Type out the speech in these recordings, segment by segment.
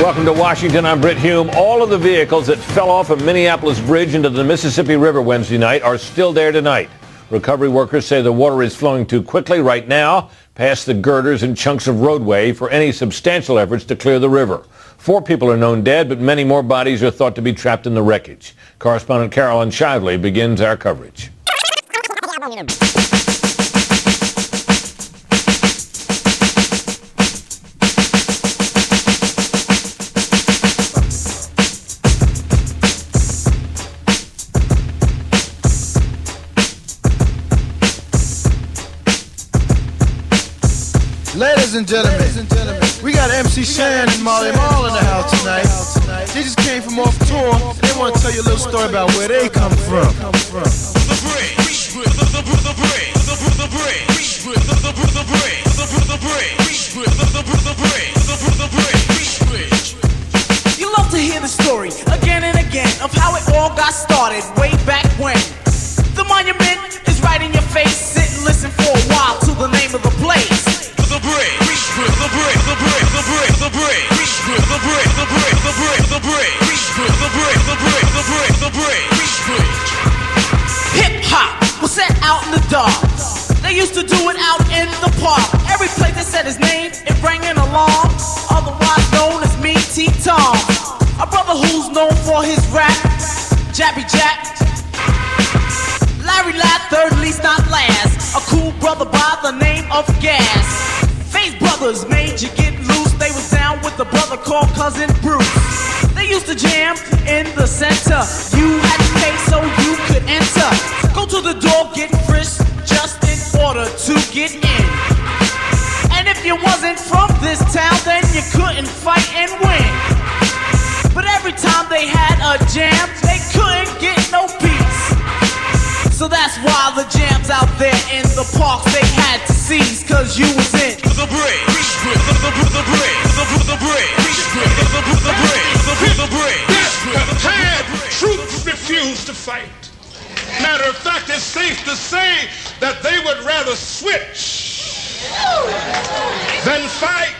Welcome to Washington. I'm Britt Hume. All of the vehicles that fell off a Minneapolis bridge into the Mississippi River Wednesday night are still there tonight. Recovery workers say the water is flowing too quickly right now past the girders and chunks of roadway for any substantial efforts to clear the river. Four people are known dead, but many more bodies are thought to be trapped in the wreckage. Correspondent Carolyn Shively begins our coverage. Ladies and gentlemen, we got MC Shan and Molly Mall in the house tonight. They just came from off tour. They want to tell you a little story about where they come from. You love to hear the story again and again of how it all got started way back when. The monument is right in your face. Sit and listen for a while to the name of the place. Hip hop was set out in the dark. They used to do it out in the park. Every place they said his name, it rang an alarm. Otherwise known as Me T Tom. A brother who's known for his rap, Jabby Jack. Larry Ladd, third least not last. A cool brother by the name of Gas. Face brothers made you get loose. They was down with a brother called Cousin Bruce. They used to jam in the center. You had to pay so you could enter. Go to the door, get frisked just in order to get in. And if you wasn't from this town, then you couldn't fight and win. But every time they had a jam, they couldn't get no peace. So that's why the jams out there in the parks they had to seize, cause you was in the break. The break, the break, the break, the break, the break, Had troops refused to fight. Matter of fact, it's safe to say that they would rather switch than fight.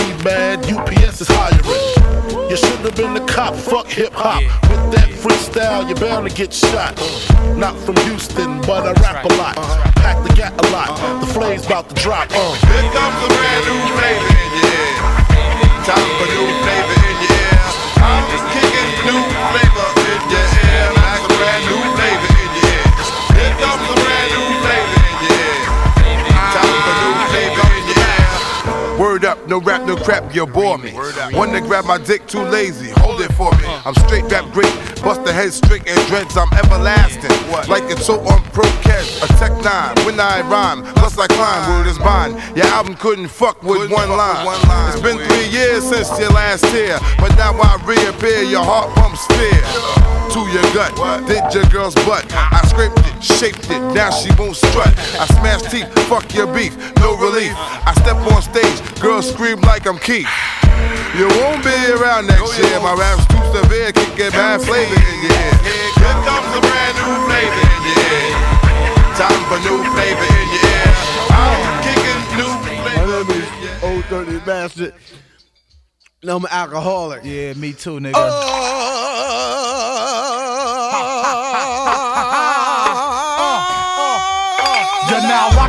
mad, UPS is hiring. You should have been the cop, fuck hip hop. With that freestyle, you're bound to get shot. Not from Houston, but I rap a lot. Pack the gat a lot. The flame's about to drop. Uh. Here comes a brand new flavor in your ear. Time for new flavor in your ear. I'm just kicking new flavor in your ear. Up, no rap, no crap, you bore me. One to grab my dick, too lazy, hold it for me. I'm straight rap great, bust the head straight and dreads, I'm everlasting. Like it's so on pro catch, a tech nine, when I rhyme, plus I climb, word is bond. Your album couldn't fuck with one line. It's been three years since your last tear, but now I reappear, your heart pumps fear. To your gut, did your girl's butt. I scraped it, shaped it, now she won't strut. I smash teeth, fuck your beef, no relief. I step on stage, girls scream like I'm Keith. You won't be around next year. My rap's too severe, can get bad flavor in your ear. Here comes a brand new flavor in your ear. Time for new flavor in your ear. I'm kicking new flavor. My name is Old Dirty Bastard. No, I'm an alcoholic. Yeah, me too, nigga. You're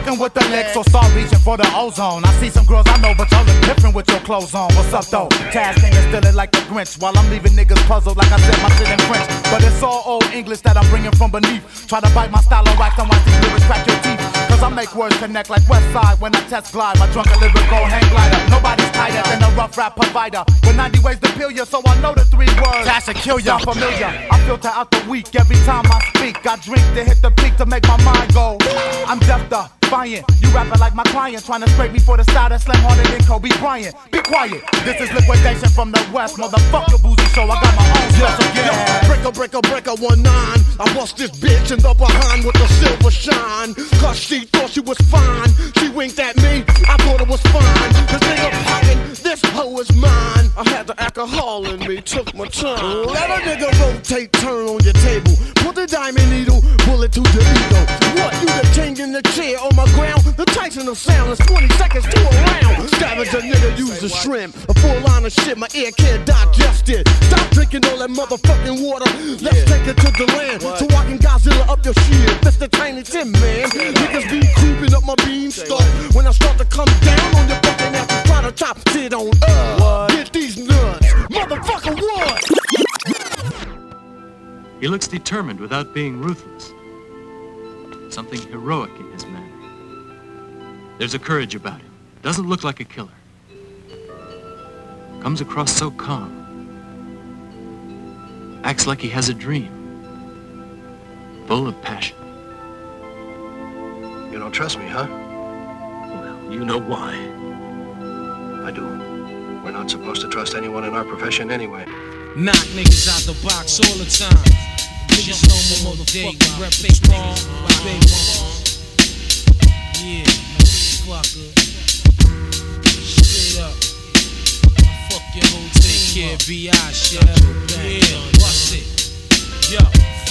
now rocking with the licks, so start reaching for the ozone. I see some girls I know, but y'all look different with your clothes on. What's up though? Taz niggas still it like the Grinch, while I'm leaving niggas puzzled like I said my shit in French. But it's all old English that I'm bringing from beneath. Try to bite my style on wax and watch these lyrics crack your teeth. Cause I make words connect like West Side when I test glide. My drunken lyrical hang glider. Nobody's tighter than a rough rap provider. With 90 ways to peel you, so I know the three words. Cash and kill ya. Sound familiar. I filter out the weak every time I speak. I drink to hit the peak to make my mind go. I'm deaf the defiant. You rapping like my client, trying to scrape me for the style that slam harder than Kobe Bryant. Be quiet. This is liquidation from the west, motherfucker boozy show. I got my own special guest. Breaker, breaker, breaker, one nine. I bust this bitch in the behind with a silver shine. Cause she thought she was fine. She winked at me, I thought it was fine. Cause nigga poppin', this hoe is mine. I had the alcohol in me, took my time. Let a nigga rotate, turn on your table. Put the diamond needle, bullet to the ego. What, you the king in the chair on my ground? The Tyson of sound is 20 seconds to a round. Scavenge a nigga, use the shrimp. A full line of shit, my ear can't digest it. Stop drinking all that motherfucking water. Let's take it to the land. So I can Godzilla up your shit. Mr. Tiny Tim, man. Niggas be creeping up my beanstalk. When I start to come down on your fucking ass, try to top shit on up. Get these nuts. Motherfucker, what? He looks determined without being ruthless. Something heroic in his manner. There's a courage about him. Doesn't look like a killer. Comes across so calm. Acts like he has a dream. Full of passion. You don't trust me, huh? Well, you know why. I do. We're not supposed to trust anyone in our profession anyway. Knock niggas out the box all the time. Niggas know my motherfucking rep strong. Big Yeah, motherfucker. Straight up. I fuck your whole take care, BI shit. Yeah, what's it? Yo,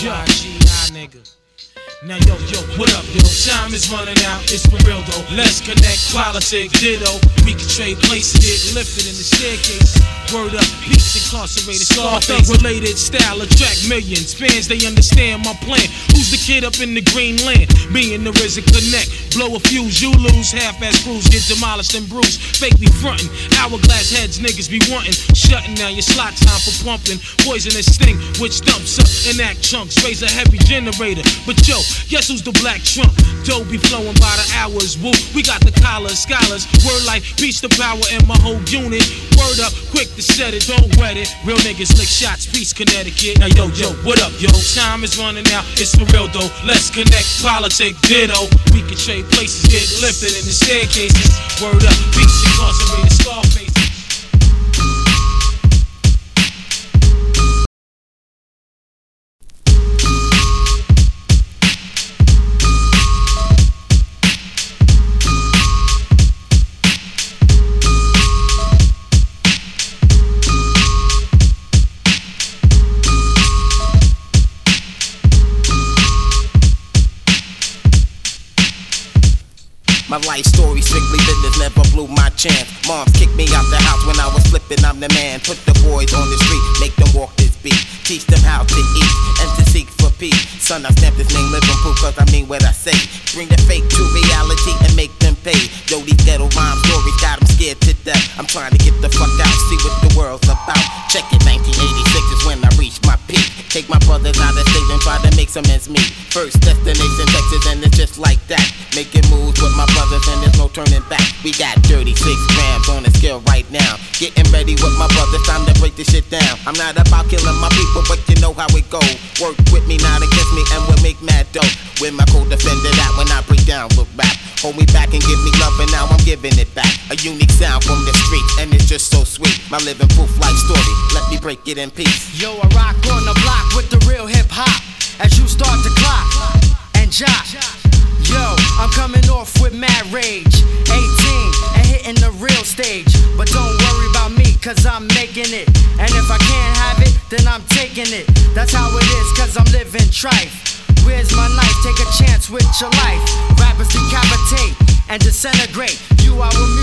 yo, GI nigga. Now yo, yo, what up, yo? Time is running out, it's for real though. Let's connect, politics, ditto. We can trade places, get lifted in the staircase. Word up, peace incarcerated, Scarface related style, attract millions. Fans, they understand my plan. Who's the kid up in the green land? Me and the RZA connect. Blow a fuse, you lose. Half-ass crews get demolished and bruised. Fake be frontin'. Hourglass heads, niggas be wantin'. Shutting down your slot time for pumping. Poisonous sting, which dumps up and act chunks. Raise a heavy generator. But yo, guess who's the black trump? Dough be flowing by the hours. Woo, we got the collars, scholars. Word like peace to power in my whole unit. Word up, quick to set it, don't wet it. Real niggas lick shots, peace, Connecticut. Now yo, yo, what up, yo? Time is running out, it's for real though. Let's connect, politic, ditto. We can trade places, get lifted in the staircases. Word up, peace, incarcerated, Scarface. Life story strictly business, never blew my chance. Mom kicked me out the house when I was flipping, I'm the man. Put the boys on the street, make them walk this beat. Teach them how to eat and to seek peace. Son, I stamp this name living proof cause I mean what I say. Bring the fake to reality and make them pay. Yo, these ghetto rhyme stories got them scared to death. I'm trying to get the fuck out, see what the world's about. Check it, 1986 is when I reach my peak. Take my brothers out of state and try to make some ends meet. First destination Texas and it's just like that. Making moves with my brothers and there's no turning back. We got 36 grams on the scale right now. Getting ready with my brothers, time to break this shit down. I'm not about killing my people, but you know how it go. Work with me, not against me, and we'll make mad dough. With my co-defender that when I break down with rap. Hold me back and give me love, and now I'm giving it back. A unique sound from the streets, and it's just so sweet. My living proof life story, let me break it in peace. Yo, I rock on the block with the real hip hop. As you start to clock and jock. Yo, I'm coming off with mad rage. 18 and hitting the real stage. But don't worry about me, cause I'm making it. And if I can't have it, then I'm taking it. That's how it is, cause I'm living trife. Where's my knife? Take a chance with your life. Rappers decapitate and disintegrate. You I will mutilate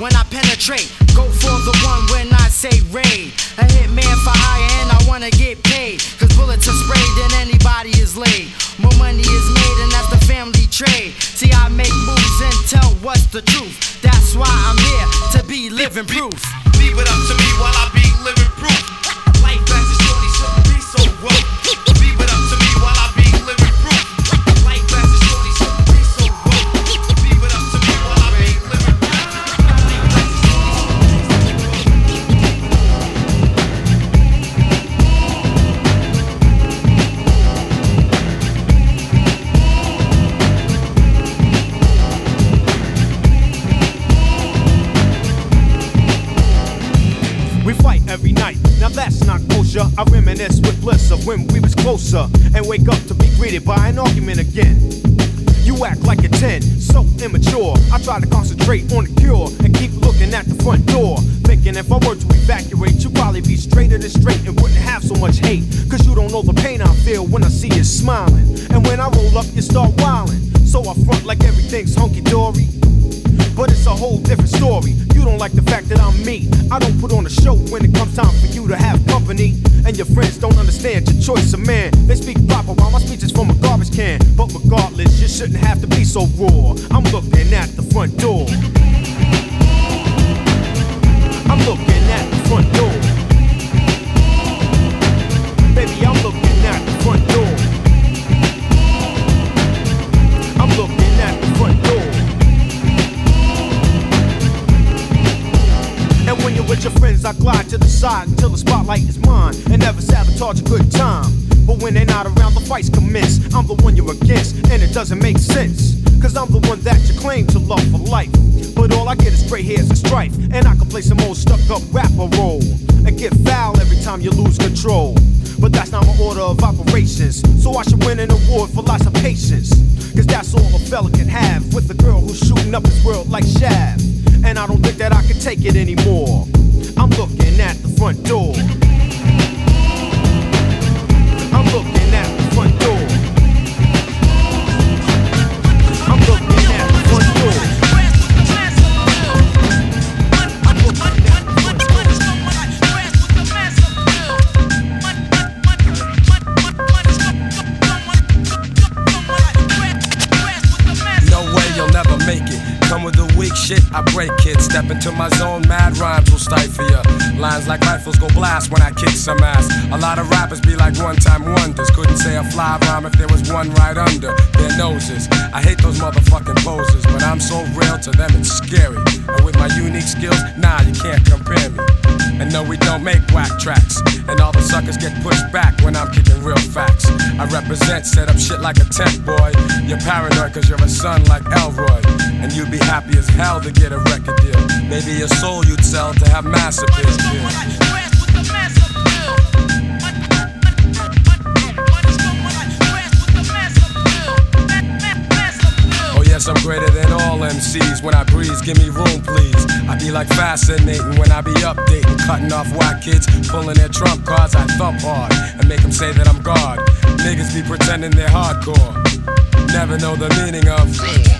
when I penetrate. Go for the one when I say raid. A hitman for hire and I wanna get paid. Cause bullets are sprayed and anybody is laid. More money is made and that's the family trade. See, I make moves and tell what's the truth. That's why I'm here to be living proof. Leave it up to me while I be living proof. Life as a shorty shouldn't be so rough. Kosher. I reminisce with bliss of when we was closer and wake up to be greeted by an argument again. You act like a 10, so immature. I try to concentrate on the cure and keep looking at the front door. Thinking if I were to evacuate, you'd probably be straighter than straight and wouldn't have so much hate. Cause you don't know the pain I feel when I see you smiling. And when I roll up, you start wilding. So I front like everything's hunky dory. But it's a whole different story. You don't like the fact that I'm me. I don't put on a show when it comes time for you to have company. And your friends don't understand your choice of man. They speak proper while my speech is from a garbage can. But regardless, you shouldn't have to be so raw. I'm looking at the front door. I'm looking at the front door. Baby, I'm looking at the front door. With your friends, I glide to the side until the spotlight is mine and never sabotage a good time. But when they're not around, the fights commence. I'm the one you're against, and it doesn't make sense. Cause I'm the one that you claim to love for life. But all I get is gray hairs and strife. And I can play some old stuck up rapper role. And get foul every time you lose control. But that's not my order of operations. So I should win an award for lots of patience. Cause that's all a fella can have with a girl who's shooting up his world like Shaft. And I don't think that I can take it anymore. I'm looking at the front door. Step into my zone, mad rhymes will stifle ya. Lines like rifles go blast when I kick some ass. A lot of rappers be like one time wonders. Couldn't say a fly rhyme if there was one right under their noses. I hate those motherfucking poses, but I'm so real to them it's scary. And with my unique skills, nah, you can't compare me. And no, we don't make whack tracks. And all the suckers get pushed back when I'm kicking real facts. I represent, set up shit like a tent boy. You're paranoid cause you're a son like Elroy. And you'd be happy as hell to get a record deal. Maybe your soul you'd sell to have mass appeal. I'm greater than all MCs. When I breeze, give me room, please. I be like fascinating when I be updating, cutting off white kids, pulling their trump cards. I thump hard and make them say that I'm God. Niggas be pretending they're hardcore, never know the meaning of.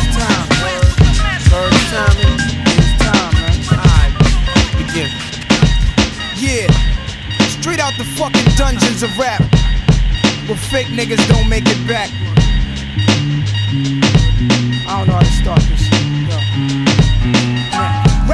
Word, time. It's time, man. Alright, begin. Yeah, straight out the fucking dungeons of rap, where fake niggas don't make it back. I don't know how to start this.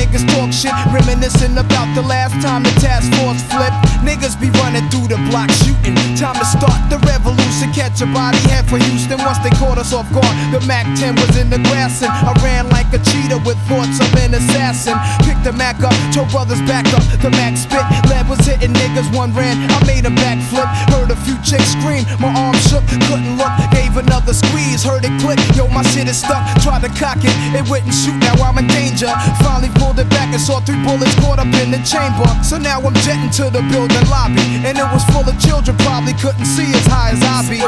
Niggas talk shit, reminiscing about the last time the task force flipped. Niggas be running through the block shooting. Time to start the revolution. Catch a body head for Houston once they caught us off guard. The Mac 10 was in the grass and I ran like a cheetah with thoughts of an assassin. Picked the Mac up, told brothers back up. The Mac spit, lead was hitting niggas. One ran, I made a backflip. Heard a few chicks scream, my arm shook, couldn't look. Gave another squeeze, heard it click. Yo, my shit is stuck. Tried to cock it, it wouldn't shoot. Now I'm in danger. Finally pulled it back and saw three bullets caught up in the chamber. So now I'm jetting to the building lobby. And it was full of children, probably couldn't see as high as I be.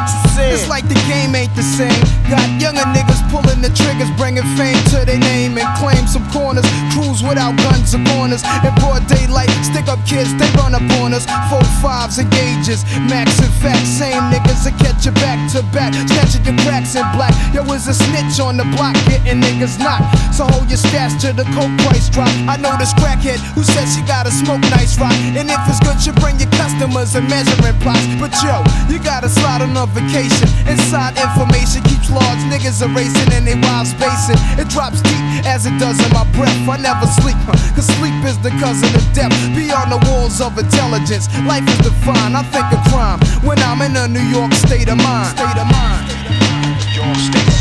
It's like the game ain't the same. Got younger niggas pulling the triggers, bringing fame to their name and claim some corners. Crews without guns or corners. In broad daylight, stick up kids, they run up on us. Four fives and gauges, max and facts. Same niggas that catch you back to back. Snatching your cracks in black. Yo, is a snitch on the block, getting niggas knocked. So hold your stash to the coke price drop. I know this crackhead who said she gotta smoke nice rock. And if it's good, you bring your customers and measuring plots. But yo, you gotta slide on a vacation. Inside information keeps large niggas erasing and they wives spacing. It drops deep as it does in my breath. I never sleep, huh, cause sleep is the cousin of death. Beyond the walls of intelligence, life is defined. I think of crime when I'm in a New York state of mind. State of mind. State of mind.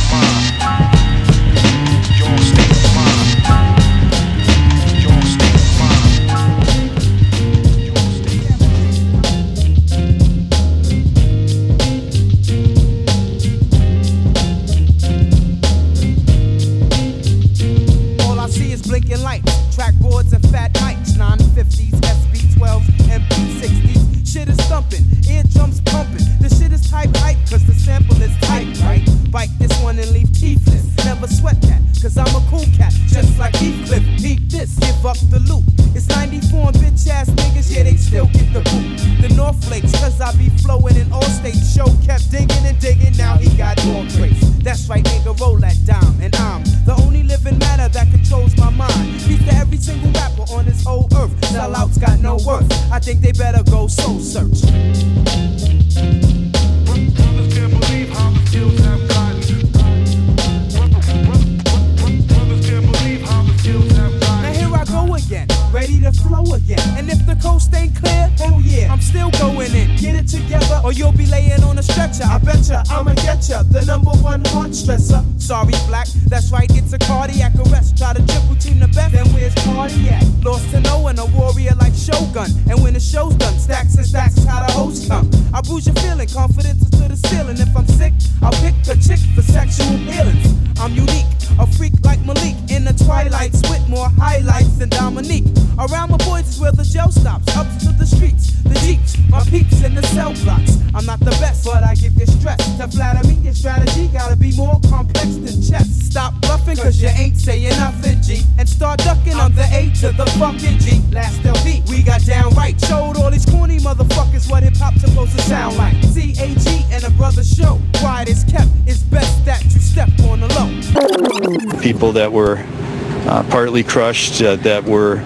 Crushed, uh, that were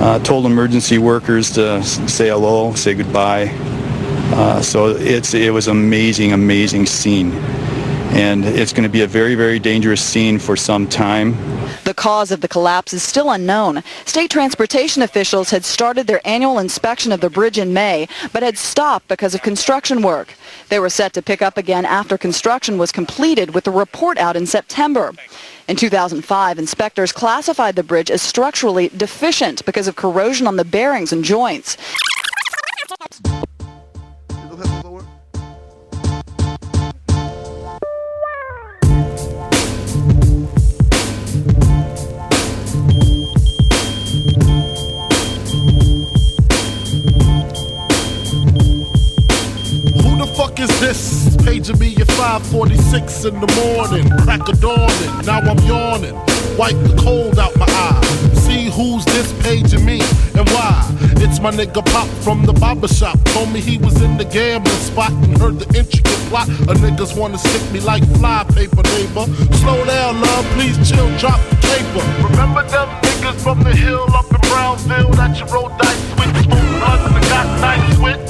uh, told emergency workers to say hello, say goodbye. Uh, so it's it was amazing, amazing scene. and it's going to be a very, very dangerous scene for some time. The cause of the collapse is still unknown. State transportation officials had started their annual inspection of the bridge in May, but had stopped because of construction work. They were set to pick up again after construction was completed with a report out in September. In 2005, inspectors classified the bridge as structurally deficient because of corrosion on the bearings and joints. 546 in the morning. Crack a dawning, now I'm yawning. Wipe the cold out my eye. See who's this paging me and why. It's my nigga Pop from the barber shop. Told me he was in the gambling spot and heard the intricate plot. A niggas wanna stick me like fly paper, neighbor. Slow down, love, please chill, drop the paper. Remember them niggas from the hill up in Brownsville that you rolled dice with? Smooth and got nice with?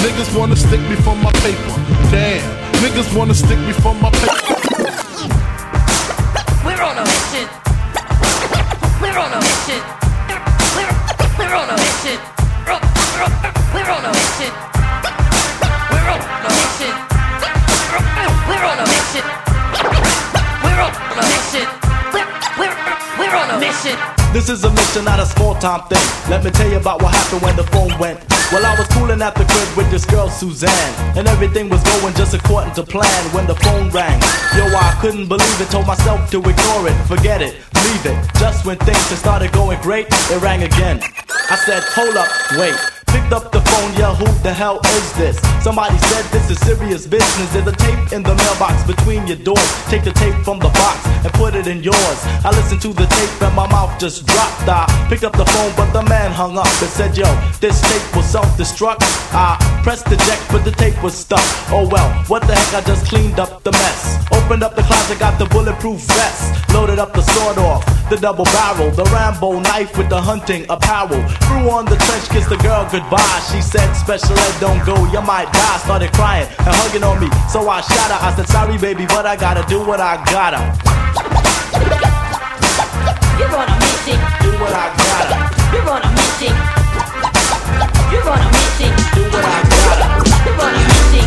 Niggas wanna stick me for my paper. Damn. Niggas wanna stick me for my paper. We're on a mission. We're on a mission. We're, we're on a mission. We're, on a mission. We're on a mission. We're on a mission. We're on a mission. We're, we're, we're on a mission. This is a mission, not a small time thing. Let me tell you about what happened when the phone went. Well, I was cooling at the crib with this girl Suzanne, and everything was going just according to plan when the phone rang. Yo, I couldn't believe it, told myself to ignore it, forget it, leave it. Just when things had started going great, it rang again. I said, hold up, wait. Picked up the phone, yeah, who the hell is this? Somebody said this is serious business. There's a tape in the mailbox between your doors. Take the tape from the box and put it in yours. I listened to the tape and my mouth just dropped. I picked up the phone, but the man hung up and said, Yo, this tape was self-destruct. I pressed the jack, but the tape was stuck. Oh well, what the heck? I just cleaned up the mess. Opened up the closet, got the bulletproof vest. Loaded up the sword off, the double barrel, the Rambo knife with the hunting apparel. Threw on the trench, kissed the girl goodbye. She said, Special ed, don't go, you might die. Started crying and hugging on me, so I shot her. I said, Sorry, baby, but I gotta do what I gotta. You're on a mission. Do what I gotta. You're on a mission. You're on a mission. Do what I gotta. You're on a mission.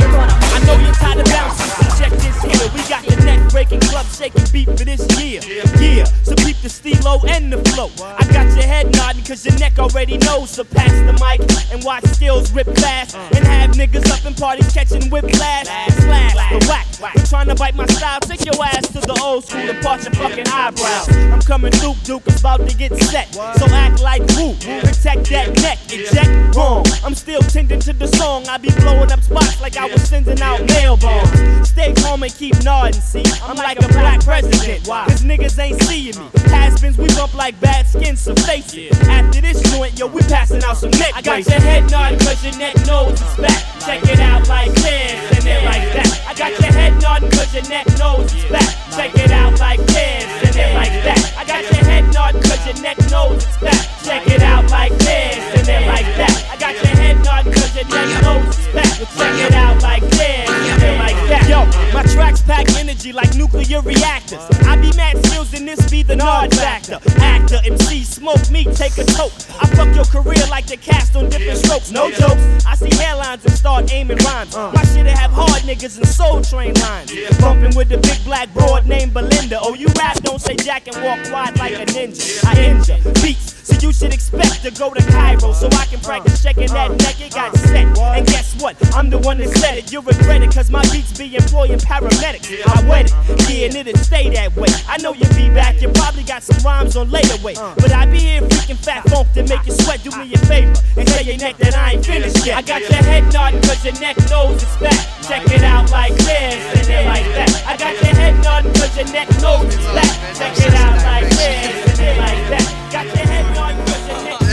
You're on a I know you're tired of bouncing, so check this here. We got the neck breaking, club shaking beat for this year. Yeah, so keep the stilo and the flow. I got your head nodding, cause your neck already knows. So pass the mic and watch skills rip class. And have niggas up in parties catching whiplash. Slash the whack. We're trying to bite my style. Take your ass to the old school and part your fucking eyebrows. I'm coming through, Duke is about to get set. So act like woo. Protect that neck. Eject wrong. I'm still tending to the song. I be blowing up spots like I was sending out mail bombs. Stay calm and keep nodding, see? I'm like a black president. Why? Cause niggas ain't seeing me. Has-beens, we bump like bad skin, so face it. After this joint, yo, we passing out some neck I got your head nodding cause your neck knows it's back. Check it out like this, and then like that. I got your head nodding cause your neck knows it's back. Check it out like this, and then like that. I got your head nodding cause your neck knows it's back. Check it out like this, and then like that. I got your head nodding cause your neck knows it's back. Check it out like this, and then like that. Yo, my tracks pack energy like nuclear reactors. I be mad skills and this be the nod factor. Actor, MC, smoke me, take a toke. I fuck your career like the cast on different strokes. No jokes. I see hairlines and start aiming rhymes. Uh. My shit'll have hard niggas and soul train lines. Bumping with the big black broad named Belinda. Oh, you rap, don't say jack and walk wide like a ninja. I injure beats. So you should expect to go to Cairo so I can practice checking that neck. It got set. Uh. And guess what? I'm the one that said it. You'll regret it, cause my beats be employing paramedics. I wet it. Yeah, and it'll stay that way. I know you'll be back, your probably got some rhymes on layaway. But I be here freaking fat funk to make you sweat. Do me a favor and tell your neck that I ain't finished yet. I got your head nodding cause your neck knows it's fat. Check it out like this and then like that. I got your head nodding cause your neck knows it's fat. Check it out like this and then like that. Got your head nodding cause your neck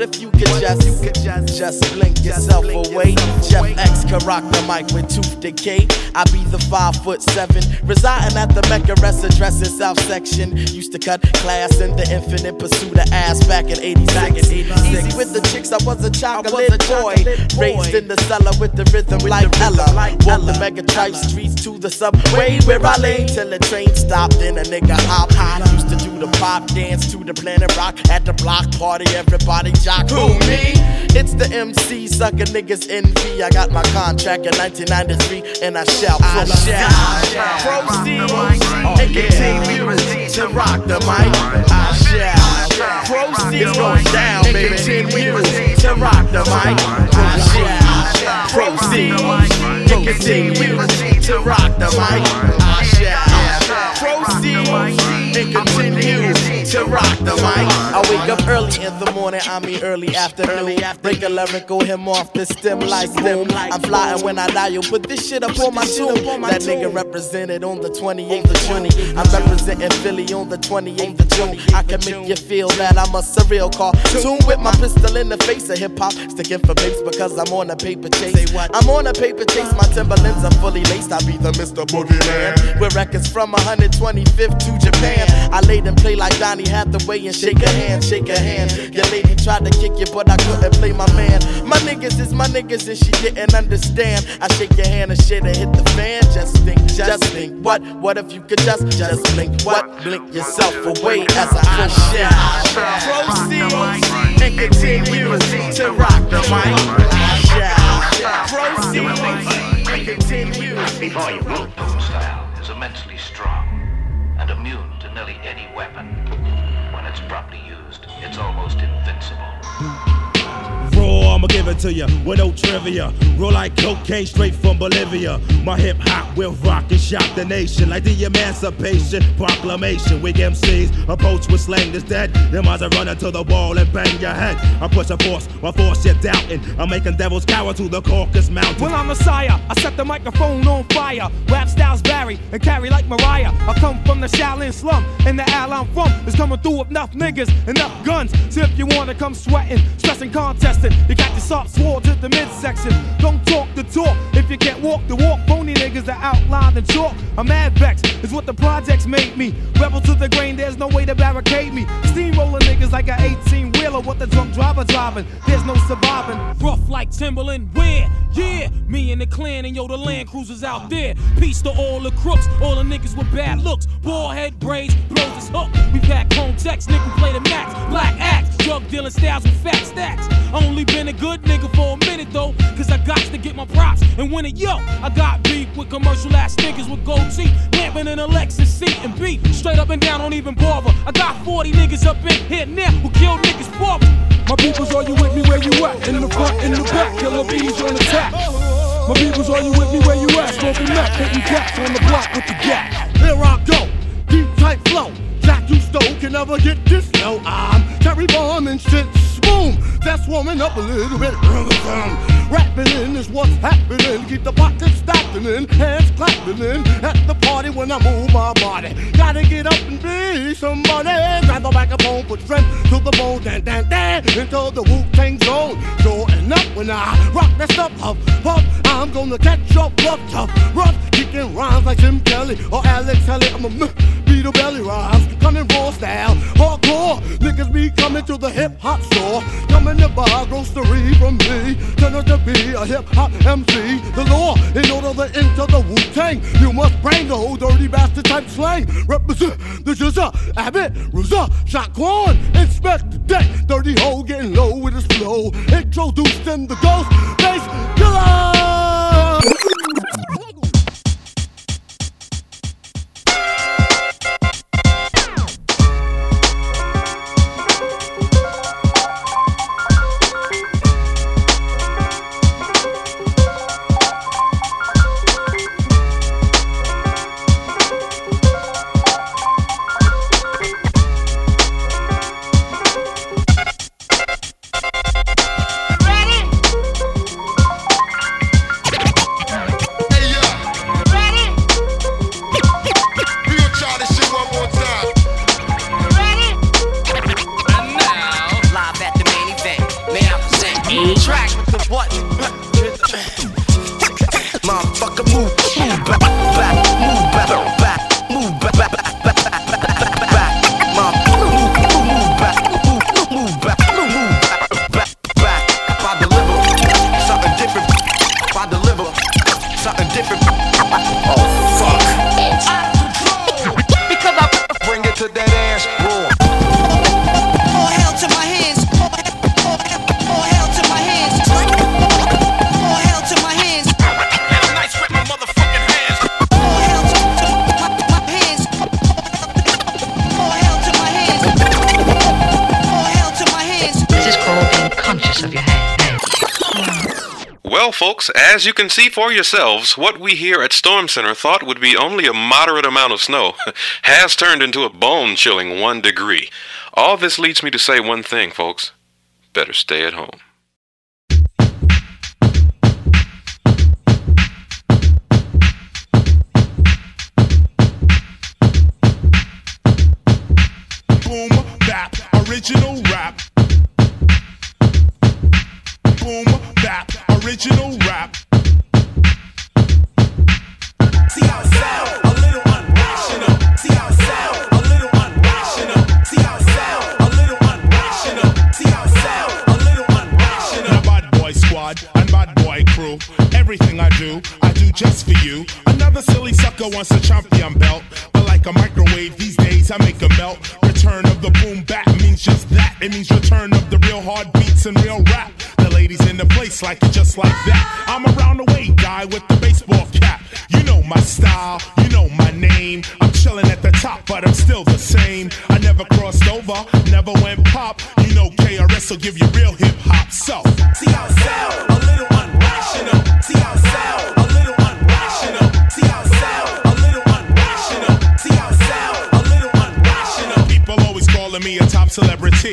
What if you could just, just blink yourself away? Jeff X could rock the mic with tooth decay. I be five foot seven, residing at the Mecca rest address in South Section. Used to cut class in the infinite pursuit of ass back in 86. Easy with the chicks, I was a chocolate boy. Raised in the cellar with the rhythm like Ella. Walked the Mega Tribe streets to the subway where I lay till the train stopped. Then a nigga hop. I used to do the pop dance to the planet rock at the block party. Everybody jock. Who me? It's the MC sucker niggas envy. I got my contract in 1993 and I shall I shall proceed and continue to rock the mic. I shall proceed it's going down, and continue to rock the mic. I shall proceed and continue to rock the mic. I shall proceed and continue to rock the mic. I wake up early in the morning, I mean early afternoon. Break a lyrical him off the stem like boom. I'm flying when I dial, put this shit up on my tomb. That nigga represented on the 28th of June. I'm representing Philly on the 28th of June. I can make you feel that I'm a surreal cartoon with my pistol in the face of hip hop. Sticking for babes because I'm on a paper chase. I'm on a paper chase, my Timberlands are fully laced. I be the Mr. Boogeyman. With records from 125th to Japan. I laid and play like Donnie Hathaway and shake a hand, shake a hand. Your lady tried to kick you, but I couldn't play my man. My niggas is my niggas and she didn't understand. I shake your hand and shit and hit the fan. Just think, just think, what? What if you could just, just blink? What? Blink yourself away as I shall proceed and continue to rock the mic. Proceed and continue. Before you root style is immensely strong and immune nearly any weapon. When it's properly used, it's almost invincible. Raw I'ma give it to you with no trivia. Roll like cocaine straight from Bolivia. My hip hop will rock and shock the nation like the Emancipation Proclamation. Weak MCs approach with slang that's dead. Them eyes are running to the wall and bang your head. I push a force, my force you're doubting. I'm making devils cower to the Caucasus Mountain. Well, I'm a Messiah. I set the microphone on fire. Rap styles vary and carry like Mariah. I come from the Shaolin slum, and the al I'm from is coming through with enough niggas, and enough guns. So if you wanna come sweating, stressing, contesting, you got your soft sword to the midsection. Don't talk the talk if you can't walk the walk. Phony niggas are outlined in chalk. I'm mad vex, is what the projects made me. Rebel to the grain, there's no way to barricade me. Steamroller niggas like a 18 wheeler, what the drunk driver driving. There's no surviving. Rough like Timberland, where? Yeah, me and the clan and yo, the land cruisers out there. Peace to all the crooks, all the niggas with bad looks. Ball head braids, blows his hook. We pack home text, nigga play the max. Black axe, drug dealing styles with fat stacks. Only been a good nigga for a minute though, cause I got to get my props and win it. Yo, I got beef with commercial ass niggas with gold teeth, lamping in a Lexus seat and beat. Straight up and down, don't even bother. I got 40 niggas up in here now who kill niggas for me. My peoples, are you with me where you at? In the front, in the back, killer bees on the attack. My peoples, are you with me where you at? Smoking nut, hitting cats on the block with the gap. Here I go, deep tight flow. Jack you stole can never get this low. I'm Terry Bomb and shit. Boom, that's warming up a little bit. Rapping in is what's happening. Keep the pockets stacking in, hands clapping in. At the party when I move my body. Gotta get up and be somebody. Grab the microphone, put strength to the bone. Dan, dan, dan, into the Wu Tang zone. Sure enough, when I rock that stuff up, puff, I'm gonna catch up rough, tough, rough. Kicking rhymes like Jim Kelly or Alex Kelly. I'm a beat a belly rhymes, coming raw style, hardcore. Niggas be coming to the hip hop store, coming to buy grocery from me. Turn to be a hip hop MC. The law, in order to enter the Wu Tang, you must bring the old dirty bastard type slang. Represent the Jizza, Abbott, Ruza, Shaquan, inspect the deck. Dirty hole getting low with his flow. Introduced in the ghost bass killer. As you can see for yourselves, what we here at Storm Center thought would be only a moderate amount of snow has turned into a bone chilling one degree. All this leads me to say one thing, folks. Better stay at home.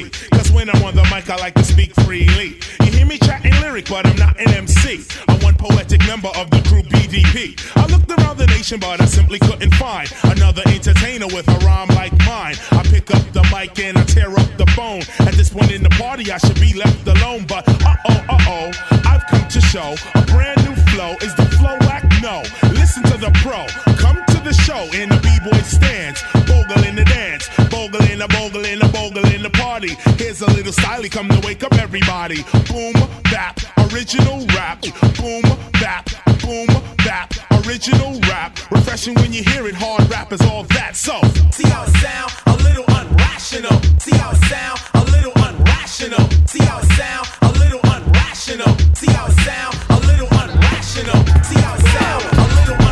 Cause when I'm on the mic, I like to speak freely. You hear me chatting lyric, but I'm not an MC. I'm one poetic member of the crew BDP. I looked around the nation, but I simply couldn't find another entertainer with a rhyme like mine. I pick up the mic and I tear up the phone. At this point in the party, I should be left alone, but uh oh, uh oh, I've come to show a brand new flow. Is the flow whack? No. Listen to the pro. Come the show in the b-boy stands, bogle in the dance, bogle in the bogle in the bogle in the party. Here's a little styly, come to wake up everybody. Boom, bap, original rap. Boom, bap, boom, bap, original rap. Refreshing when you hear it, hard rap is all that. So, See how it sound, a little unrational. See how it sound, a little unrational. See how it sound, a little unrational. See how it sound, a little unrational. See how it sound, a little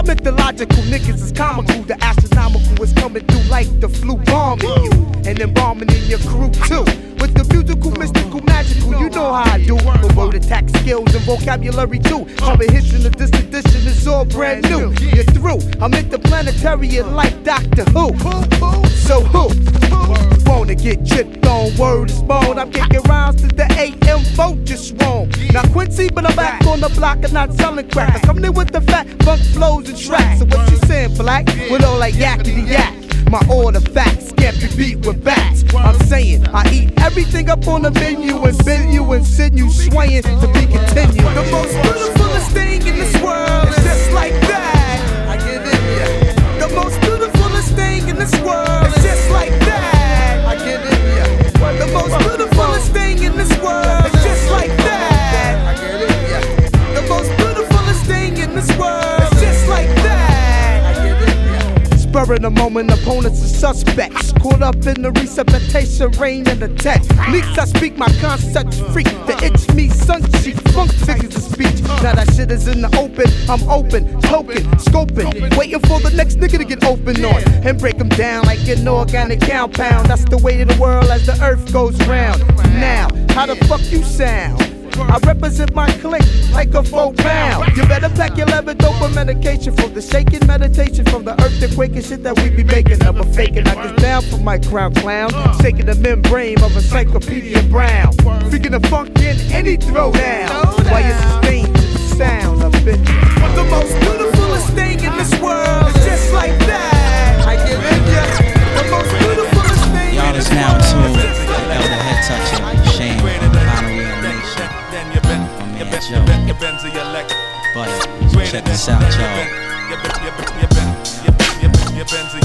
Y'all mythological niggas is comical. The astronomical is coming through like the flu bombing you. And embalming in your crew too. With the musical, mystical, magical, you know how I do. But word attack skills and vocabulary too. Comprehension of this edition is all brand new. You're through. I'm interplanetarian like Doctor Who. So who? Wanna get tripped on word is bone. I'm kicking rhymes to the AM vote just wrong. Now Quincy, but I'm back on the block and not selling crack. I'm coming in with the fat funk flows and tracks. So what you saying, black? With all like yakety yak. My order facts can't be beat with bats. I'm saying I eat everything up on the menu and bend you and send you swaying to be continued. The most beautifulest thing in this world is just like that. I give it ya. The most beautifulest thing in this world is just like that. I give it ya. The most beautifulest thing in this world in the moment, opponents are suspects. Caught up in the resuscitation, rain and attack. Leaks I speak my concepts freak. The itch me, sun cheek, funk figures of speech. Now that shit is in the open, I'm open, token, scoping. Waiting for the next nigga to get open on. And break them down like an organic compound. That's the way of the world as the earth goes round. Now, how the fuck you sound? I represent my clique like a four pound. You better pack your leather dope medication for the shaking meditation from the earthquake and shit that we be making. Never faking. I get down for my crown clown, shaking the membrane of a Encyclopedia Brown. Freaking the funk in any throwdown. While you sustain the sound of it. But the most beautifulest thing in this world is just like that. I give it ya. The most beautifulest thing Y'all is now tuned to Elder Head Touching, Man Buddy, check this out, y'all.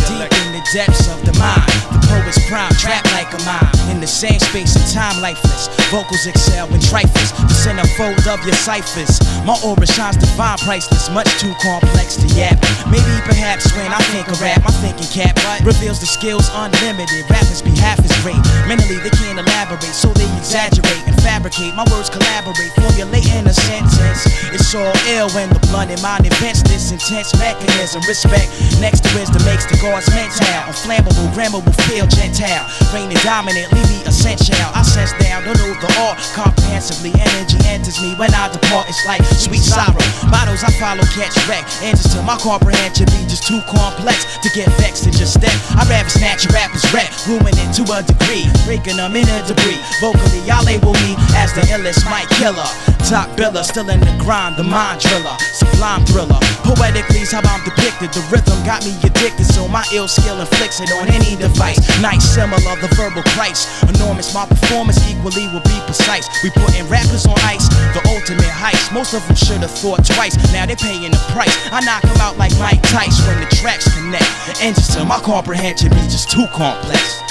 Deep in depths of the mind, the poet's prime trapped like a mine. In the same space and time, lifeless. Vocals excel in trifles, the centerfold of your ciphers. My aura shines divine, priceless, much too complex to yap. Maybe perhaps when I think of rap, my thinking cap but reveals the skills unlimited. Rappers be half as great. Mentally, they can't elaborate, so they exaggerate and fabricate. My words collaborate, formulating a sentence. It's all ill when the blunt in mind invents this intense mechanism. Respect next to wisdom makes the gods mental. Unflammable, grammable, feel gentile. Reigning dominant, leave me essential. I sense down, don't know the art comprehensively. Energy enters me when I depart. It's like sweet sorrow. Models I follow, catch wreck. Answers to my comprehension be just too complex to get vexed and just step. I rather snatch a rapper's rap, ruining it to a degree, breaking them in a debris. Vocally, y'all label me as the illest mic killer. Top biller, still in the grind, the mind driller, sublime thriller. Poetically, how I'm depicted. The rhythm got me addicted, so my ill skill inflicts it on any device. Nice, similar, the verbal Christ. Enormous, my performance equally will be precise. We putting rappers on ice, the ultimate heights. Most of them should have thought twice. Now they're paying the price. I knock them out like Mike Tice when the tracks connect. The engines to my comprehension be just too complex.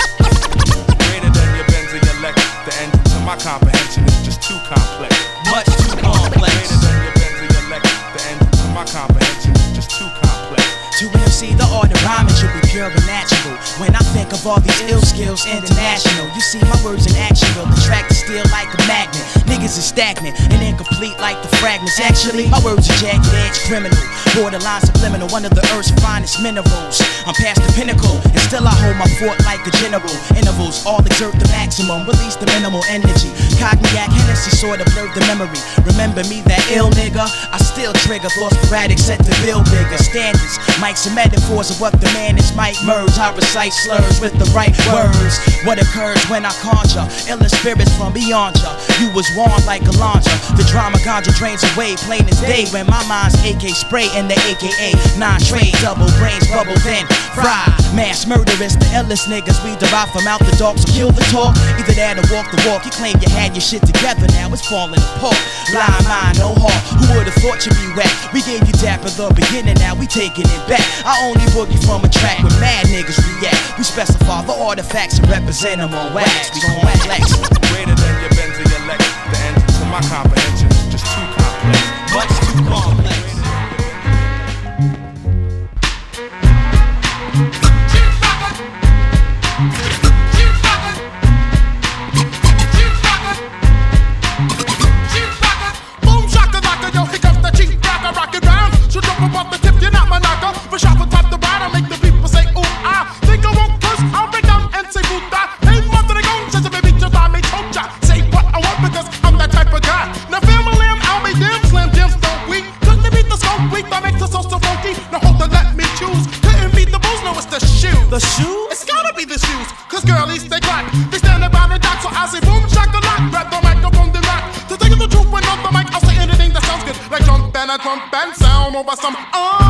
Greater than your Benz or your Lex. The engine to my comprehension is just too complex. Much too complex. Greater than your Benz or your Lex. The engine to my comprehension To MC, the art of rhyming should be pure and natural. When I think of all these ill skills, international. You see, my words in action will attract the steel like a magnet. Niggas is stagnant and incomplete like the fragments. Actually, my words are jagged edge criminal, borderline subliminal, one of the earth's finest minerals. I'm past the pinnacle, and still I hold my fort like a general. Intervals, all exert the maximum, release the minimal energy. Cognac, Hennessy sort of blurred the memory. Remember me, that ill nigga? I still trigger thoughts sporadic, set the build bigger. Standards, mics and metaphors of what the man is might merge. I recite slurs with the right words. What occurs when I conjure illin spirits from beyond ya. You was warned like a launcher. The drama ganja drains away, plain as day. When my mind's AK spray and the AKA. Nine trade, double brains, bubble then fry. Mass murderers, the illest niggas we derive from out the dark. So kill the talk, either that or walk the walk. You claim you had your shit together, now it's falling apart. Line mind, no heart. Who would've thought you'd be whack? We gave you dap at the beginning, now we taking it back. I only boogie from a track where mad niggas react. We specify the artifacts and represent them on wax. We gon' wax. Greater than your Benz or your Lex. The engine to my comprehension just too complex. Much too complex. Over some uh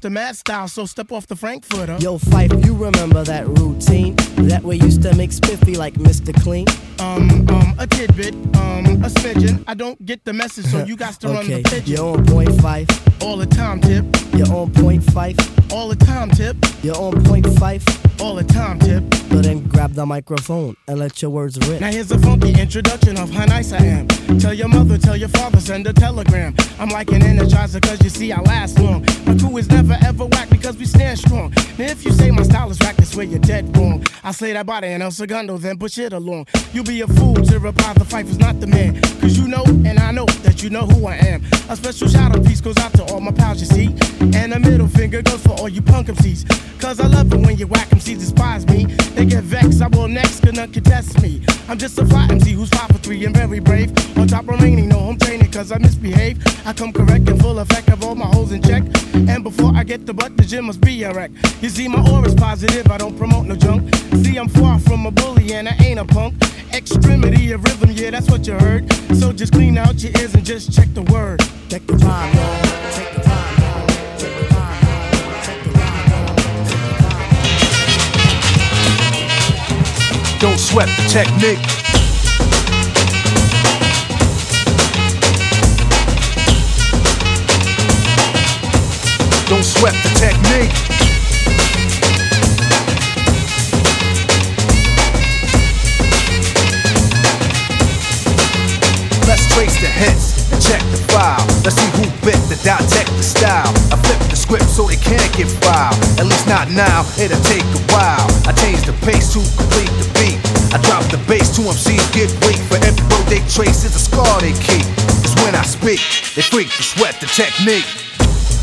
the mad style, so step off the Frankfurter. Yo, Fife, you remember that routine? That we used to make spiffy like Mr. Clean? Um, um, a tidbit, um, a smidgen. I don't get the message, so you got to run okay, the pigeon. you're on point five. All the time, tip. You're on point five. All the time, tip. You're on point five. All the time, tip. So then grab the microphone and let your words rip. Now here's a funky introduction of how nice I am. Tell your mother, tell your father, send a telegram. I'm like an energizer, cause you see I last long. My crew is never ever whack because we stand strong. Now if you say my style is whack, that's where you're dead wrong. I slay that body and El Segundo, then push it along. You be a fool to reply the fight was not the man. Cause you know, and I know that you know who I am. A special shout out piece goes out to all my pals, you see. And a middle finger goes for all you punk MCs. Cause I love it when you whack MCs despise me. They get vexed, I will next, gonna contest me. I'm just a fly MC who's five for three and very brave. On top remaining, no home training, cause I misbehave. I come correct and full effect of all my holes in check. And before I get the butt, the gym must be a wreck. You see, my aura's positive, I don't promote no junk. See, I'm far from a bully and I ain't a punk. Extremity of rhythm, yeah, that's what you heard. So just clean out your ears and just check the word. Check the rhyme, Don't sweat the technique. Don't sweat the technique. Let's trace the hits file. Let's see who bit the dissect the style. I flip the script so they can't get filed. At least not now, it'll take a while. I change the pace to complete the beat. I drop the bass to MCs get weak. For every road they trace is a scar they keep. Cause when I speak, they freak to sweat the technique.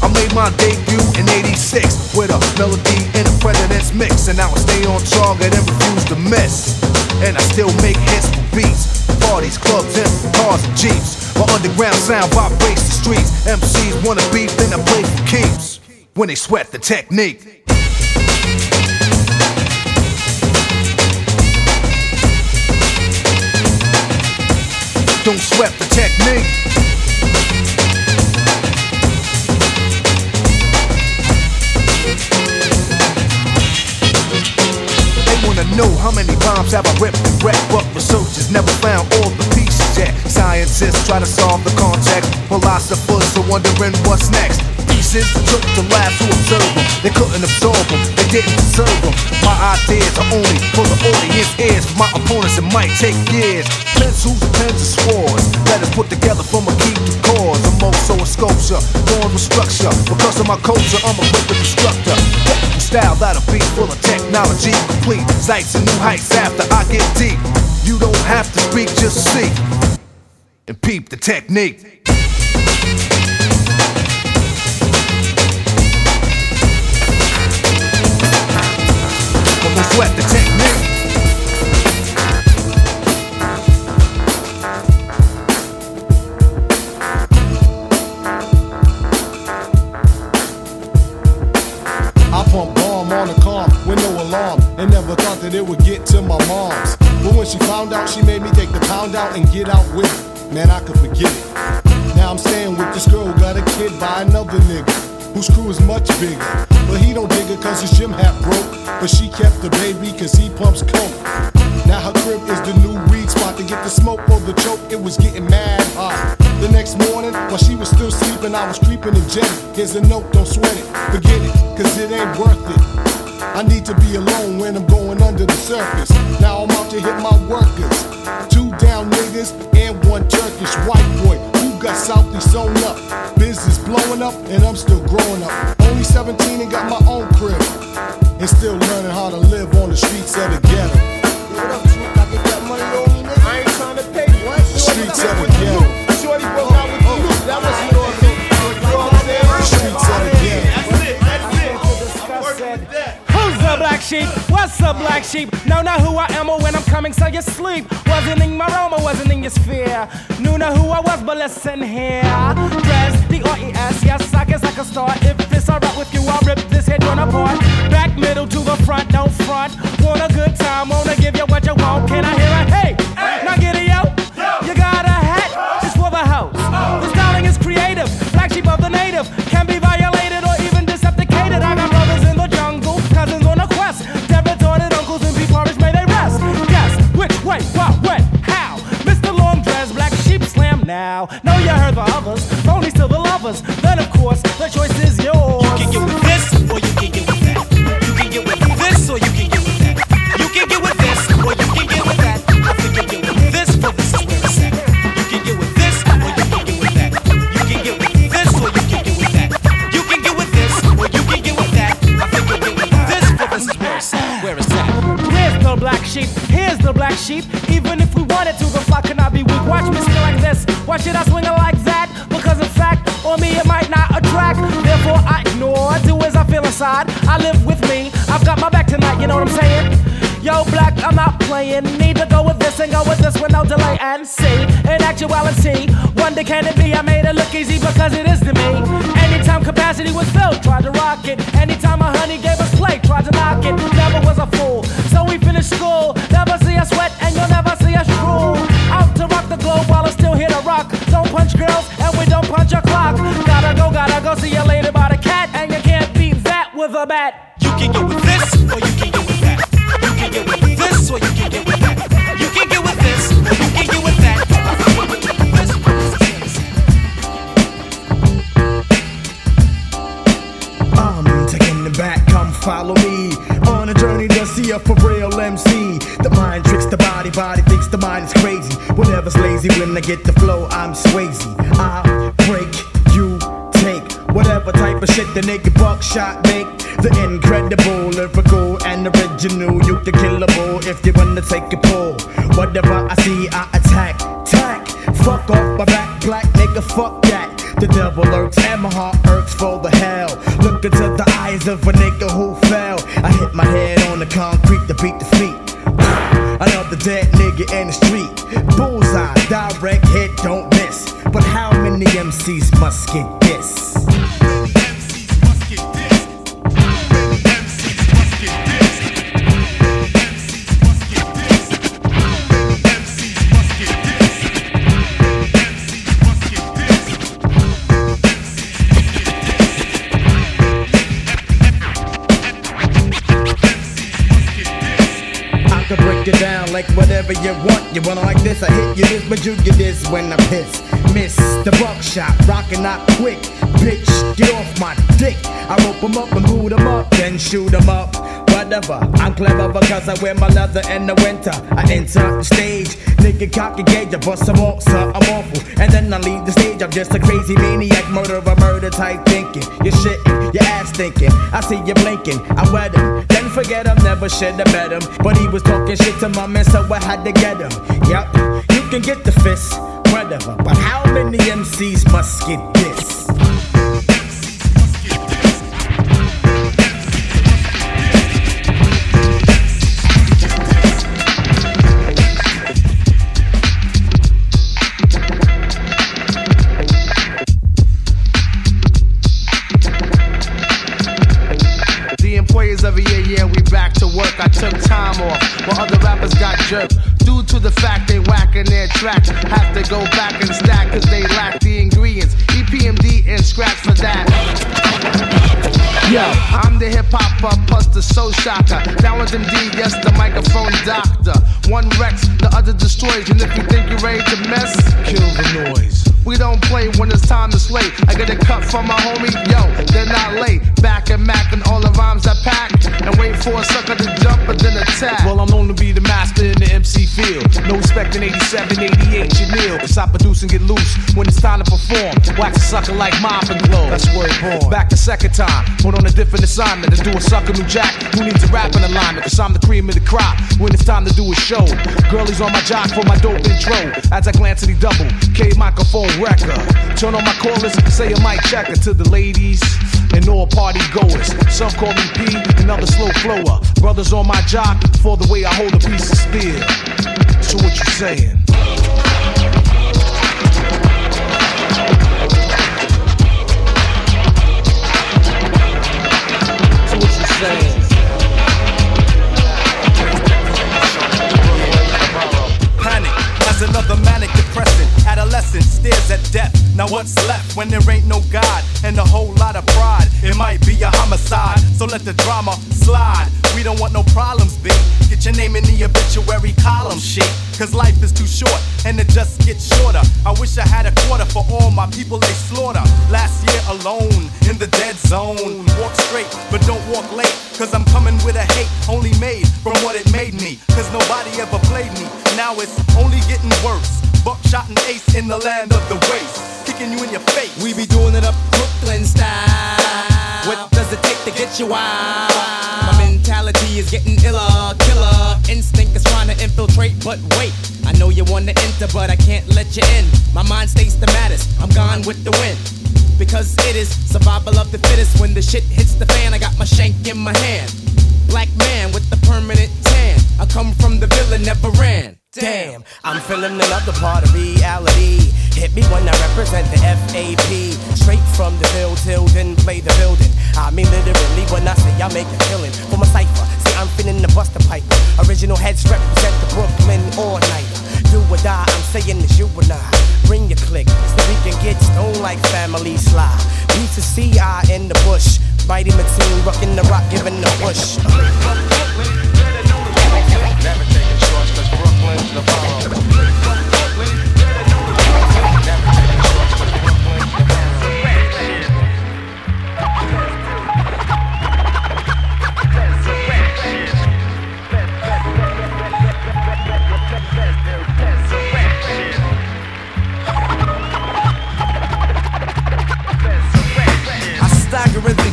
I made my debut in 86 with a melody in a president's mix. And I stay on target and refuse to miss. And I still make hits for beats. Parties, clubs, and cars and jeeps. My underground sound vibrates the streets. MCs wanna beef, then I play for keeps. When they sweat the technique. Don't sweat the technique. Know how many bombs have I ripped and wrecked, but researchers never found all the pieces yet. Scientists try to solve the context, philosophers are wondering what's next. Pieces took to labs to observe them. They couldn't absorb them, they didn't deserve them. My ideas are only for the audience ears. My opponents, it might take years. Pencils, pens, and swords. Letters put together from a key to chords. I'm also a sculpture, born with structure. Because of my culture, I'm a quick instructor. Technical style that'll be full of technology. Complete sights and new heights after I get deep. You don't have to speak, just see. And peep the technique. Sweat the technique. I pump bomb on the calm with no alarm and never thought that it would get to my mom's. But when she found out, she made me take the pound out and get out with it. Man, I could forget it. Now I'm staying with this girl got a kid by another nigga whose crew is much bigger. But he don't dig her cause his gym hat broke. But she kept the baby cause he pumps coke. Now her crib is the new weed spot to get the smoke or the choke. It was getting mad hot. The next morning, while she was still sleeping, I was creeping and jetting. Here's a note, don't sweat it, forget it, cause it ain't worth it. I need to be alone when I'm going under the surface. Now I'm out to hit my workers. Two down niggas and one Turkish white boy got Southie sewn up. Business blowing up and I'm still growing up. Only 17 and got my own crib. And still learning how to live on the streets of the ghetto. I ain't trying to pay you. Streets of the ghetto. Black sheep? What's up, black sheep? Know not who I am or when I'm coming, so you sleep. Wasn't in my realm or wasn't in your sphere. Knew not who I was, but listen here. Dress the R-E-S, yes, I guess I can start. If it's alright with you, I'll rip I'm not playing. Need to go with this and go with this with no delay and see. In actuality, wonder can it be? I made it look easy because it is to me. Anytime capacity was filled, tried to rock it. Anytime a honey gave us play, tried to knock it. Never was a fool. So we finished school. Never see us sweat and you'll never see us drool. Out to rock the globe while it's still here to rock. Don't punch girls and we don't punch a clock. Gotta go, gotta go see you later by the cat. And you can't beat that with a bat. I get the flow, I'm Swayze. I break, you take whatever type of shit the nigga buckshot make. The incredible, lyrical, and original. You can kill a bull if you wanna take a pull. Whatever I see, I attack, tack. Fuck off my back, black nigga, fuck that. The devil lurks and my heart irks for the hell. Look into the eyes of a nigga who fell. I hit my head on the concrete to beat the feet. Another dead nigga in the street. Bullseye, direct hit, don't miss. But how many MCs must get this? It down like whatever you want. You wanna like this, I hit you this, but you get this when I piss. Miss the buckshot, rockin' out quick. Bitch, get off my dick. I rope 'em up and boot 'em up, then shoot 'em up. Whatever, I'm clever because I wear my leather in the winter. I enter the stage, nigga cocky gauge, I bust some off, so I'm awful. And then I leave the stage, I'm just a crazy maniac, murderer, murder type thinking. You're shitting, your ass thinking. I see you blinking, I wet him. Then forget him, never should have met him. But he was talking shit to my man, so I had to get him. Yep, you can get the fist, whatever. But how many MCs must get this? Time off while other rappers got jerked. Due to the fact they whacking their track. Have to go back and stack cause they lack the ingredients. EPMD and scratch for that. Yo, I'm the hip hopper plus the soul shocker. Down with MD, yes, the microphone doctor. One wrecks, the other destroys. And if you think you're ready to mess, kill the noise. We don't play when it's time to slay. I get a cut from my homie, yo, they're not late. Back and Mac and all the rhymes I pack. And wait for a sucker to jump and then attack. Well, I'm known to be the master in the MC field. No respect in 87, 88, you kneel. Cause I produce and get loose when it's time to perform. Wax a sucker like mop and glow. That's word born. Back a second time, put on a different assignment to do a sucker new jack who needs a rap rapping alignment. Cause I'm the cream of the crop when it's time to do a show. Girlies on my jock for my dope intro. As I glance at the double, K microphone record. Turn on my callers, say a mic checker to the ladies and all party goers. Some call me P, another slow flower. Brothers on my jock for the way I hold a piece of steel. So what you saying? Stares at death. Now what's left when there ain't no God and a whole lot of pride? It might be a homicide, so let the drama slide. We don't want no problems, B. Get your name in the obituary column, shit. Cause life is too short and it just gets shorter. I wish I had a quarter for all my people they slaughter. Last year alone in the dead zone. Walk straight, but don't walk late. Cause I'm coming with a hate only made from what it made me. Cause nobody ever played me. Now it's only getting worse. Buckshot and ace in the land of the waste. Kicking you in your face. We be doing it up Brooklyn style. What does it take to get you wild? My mentality is getting iller, killer. Instinct is trying to infiltrate, but wait. I know you wanna enter, but I can't let you in. My mind stays the maddest. I'm gone with the wind. Because it is survival of the fittest. When the shit hits the fan, I got my shank in my hand. Black man with the permanent tan. I come from the villa, never ran. Damn, I'm feeling another part of reality. Hit me when I represent the FAP. Straight from the field till then play the building. I mean literally when I say I make a killing for my cipher. See, I'm finna the Buster pipe. Original heads represent the Brooklyn all night. Do or die, I'm saying it's you and I. Bring your click so we can get stoned like family sly. B to C, I in the bush. Mighty Mateen, rocking the rock, giving the push.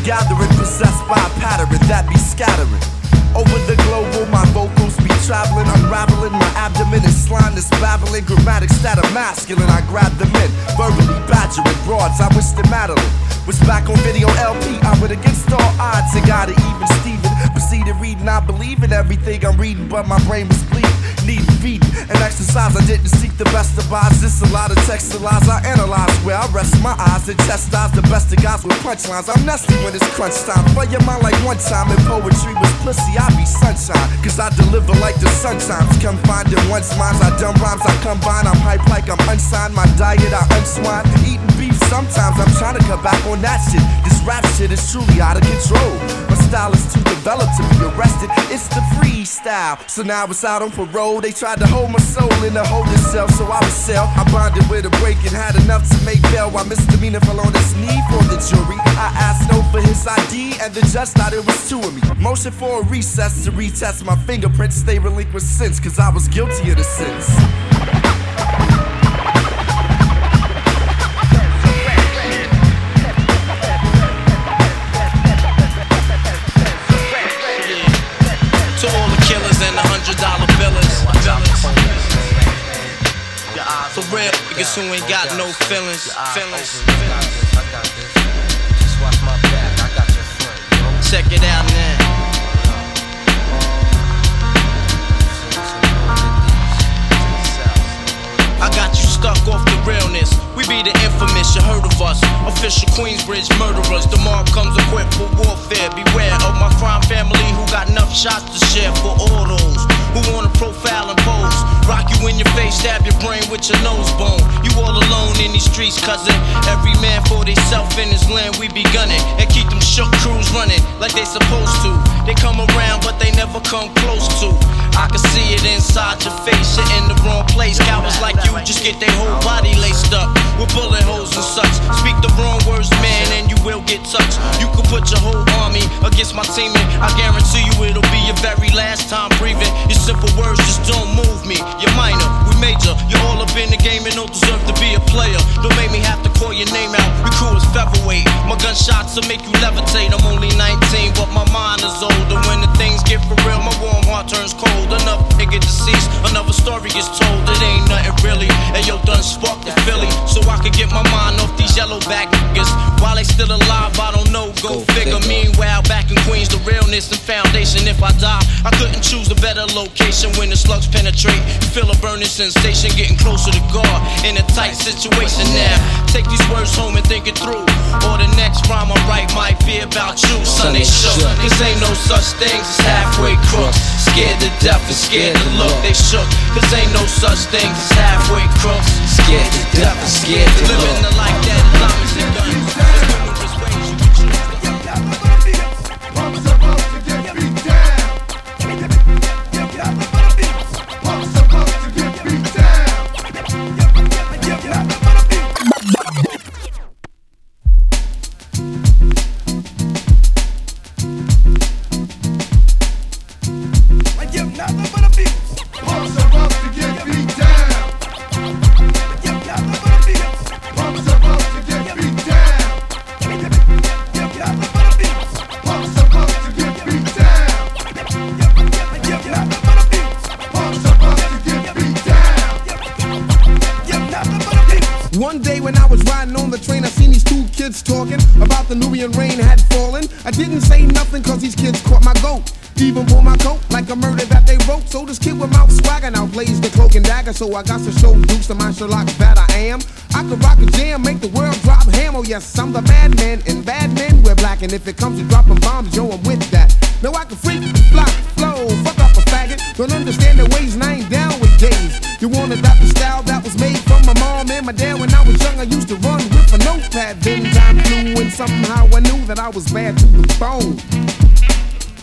Gathering, possessed by a pattern that be scattering. Over the global, my vocals traveling, unraveling. My abdomen is slime that's babbling. Grammatics that are masculine, I grab them in. Verbally badgering broads, I wish them Madeline was back on video LP. I would against all odds and got it even Steven. Proceeded reading, I believe in everything I'm reading, but my brain was bleeding. Need feeding and exercise. I didn't seek the best of odds. This a lot of text and lies I analyze. Where I rest my eyes and chastise the best of guys with punchlines. I'm nasty when it's crunch time. Play your mind like one time in poetry was pussy. I be sunshine. Cause I deliver like the sun times. Come find in one's minds. I dumb rhymes, I combine. I'm hype like I'm unsigned. My diet, I unswine. Eating beef sometimes. I'm trying to cut back on that shit. This rap shit is truly out of control. Is too developed to be arrested. It's the freestyle. So now it's out on parole. They tried to hold my soul in a holding cell, so I was sell. I bonded with a break and had enough to make bail. While misdemeanor fell on his knee for the jury. I asked no for his ID, and the judge thought it was two of me. Motion for a recess to retest my fingerprints. They relinquished since, cause I was guilty of the sins. Niggas who ain't got no feelings. Feelings. Check it out now. I got you stuck off the realness. We be the infamous, you heard of us. Official Queensbridge murderers. The mob comes equipped for warfare. Beware of my crime family who got enough shots to share for all those who wanna profile and pose. Rock you in your face, stab your brain with your nose bone. You all alone in these streets, cousin. Every man for theyself in his land, we be gunning. And keep them shook crews running like they supposed to. They come around, but they never come close to. I can see it inside your face, you're in the wrong place. Cowards like you just get their whole body laced up with bullet holes and such. Speak the wrong words, man, and you will get touched. You could put your whole against my team, and I guarantee you it'll be your very last time breathing. Your simple words just don't move me. You're minor, we major. You're all up in the game and don't deserve to be a player. Don't make me have to call your name out. Your crew is featherweight. My gunshots will make you levitate. I'm only 19, but my mind is older. When the things get for real, my warm heart turns cold. Enough nigga deceased, another story is told. It ain't nothing really. And yo, done sparked the Philly, so I could get my mind off these yellow back niggas. While they still alive, I don't know. Go, figure. Meanwhile, back in Queens, the realness and foundation. If I die, I couldn't choose a better location when the slugs penetrate. Feel a burning sensation, getting closer to God in a tight situation now. Take these words home and think it through. Or the next rhyme I write might be about you. They shook. Cause ain't no such things as halfway crooks. Scared to death and scared to look. They shook. Cause ain't no such things as halfway crooks. Scared to death and scared to look. Living the life that is didn't say nothing cause these kids caught my goat. Even pull my coat like a murder that they wrote. So this kid with mouth swagger now blaze the cloak and dagger. So I got to show Dukes to my Sherlock that I am. I could rock a jam, make the world drop ham. Oh yes, I'm the bad man, and bad men wear black. And if it comes to dropping bombs, yo, I'm with that. Now I can freak, block, flow, fuck up a faggot. Don't understand the ways, and I ain't down with gays. You want to adopt the style that was made from my mom and my dad when I was young. I used to run with a notepad. Then and somehow I knew that I was bad to the bone.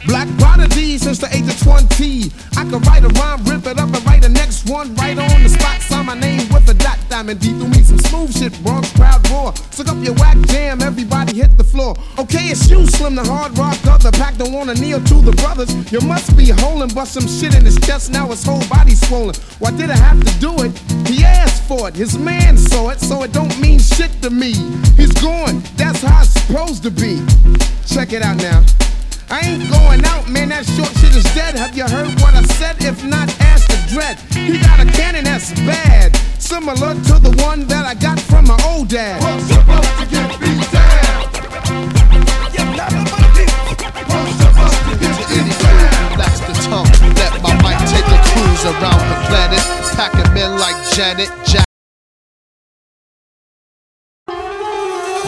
Black prodigy since the age of 20. I could write a rhyme, rip it up, and write the next one right on the spot. My name with a dot diamond. D through me some smooth shit, Bronx crowd roar. Suck up your whack jam, everybody hit the floor. Okay, it's you, Slim, the hard rock other. Pack don't wanna kneel to the brothers. You must be holding, bust some shit in his chest. Now his whole body swollen. Why did I have to do it? He asked for it. His man saw it, so it don't mean shit to me. He's gone. That's how it's supposed to be. Check it out now. I ain't going out, man. That short shit is dead. Have you heard what I said? If not, ask dread. He got a cannon that's bad, similar to the one that I got from my old dad. Supposed to get beat down? Relax the tongue, let my mic take a cruise around the planet. Packing men like Janet Jack.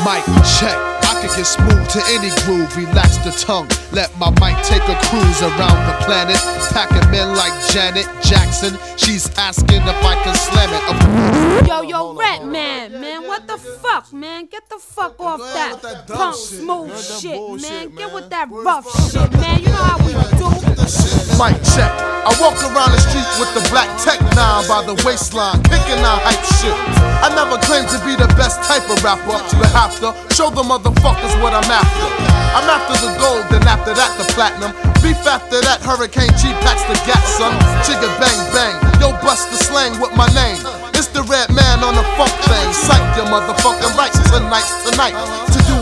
Mic check. I can get smooth to any groove. Relax the tongue. Let my mic take a cruise around the planet. Packing men like Janet Jackson. She's asking if I can slam it. Of Yo, yo, Rat Man, man, what the fuck, man? Get the fuck off that, punk smooth shit, man. Get with that rough shit, man. You know how we do. Mic check. I walk around the street with the black tech nine by the waistline, kicking out hype shit. I never claimed to be the best type of rapper. You have to show the motherfuckers what I'm after. I'm after the gold, then after that the platinum. Beef after that, Hurricane G packs the gat, son. Chigga bang bang. Yo, bust the slang with my name. It's the Redman on the funk thing. Psych your motherfucking rights tonight's tonight. To do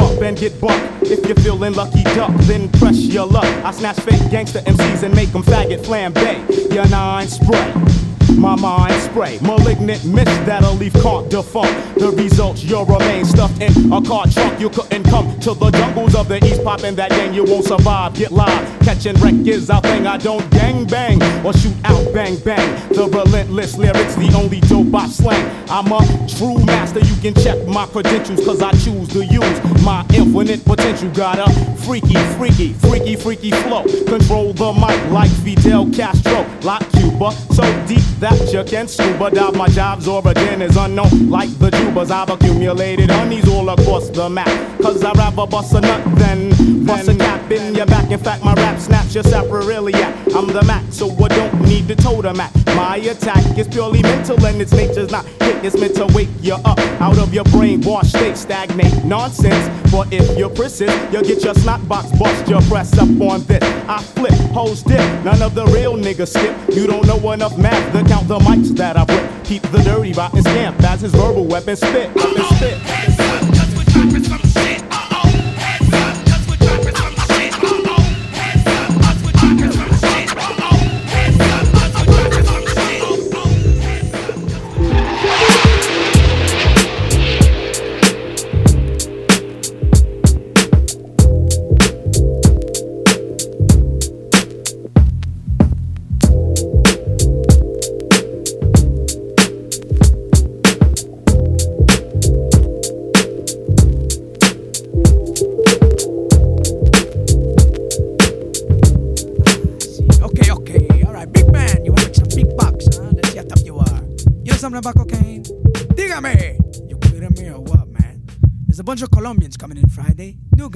Jump up and get bucked. If you're feeling lucky duck, then press your luck. I snatch fake gangster MCs and make them faggot flambe. Your nine spray. My mind spray, malignant mist that'll leave can't defunct. The results, you'll remain stuffed in a car trunk. You couldn't come to the jungles of the east, popping that gang, you won't survive. Get live, catching wreck is our thing. I don't gang bang or shoot out bang bang. The relentless lyrics, the only dope I slang. I'm a true master, you can check my credentials, cause I choose to use my infinite potential. Got a freaky, freaky, freaky, freaky flow. Control the mic like Fidel Castro, like Cuba. So deep that you can scuba dive. My job's origin is unknown, like the tubers. I've accumulated honeys all across the map. Cause I'd rather bust a nut than bust a cap in your back. In fact, my rap snaps your sacroiliac. I'm the Mac, so I don't need the totem Mac. My attack is purely mental and its nature's not hit. It's meant to wake you up out of your brainwash state, stagnate nonsense. But if you're persist, you'll get your snot box bust. You press up on this. I flip, hoes dip. None of the real niggas skip. You don't know enough math to count the mics that I rip. Keep the dirty rotten scamp as his verbal weapon spit. Weapon spit.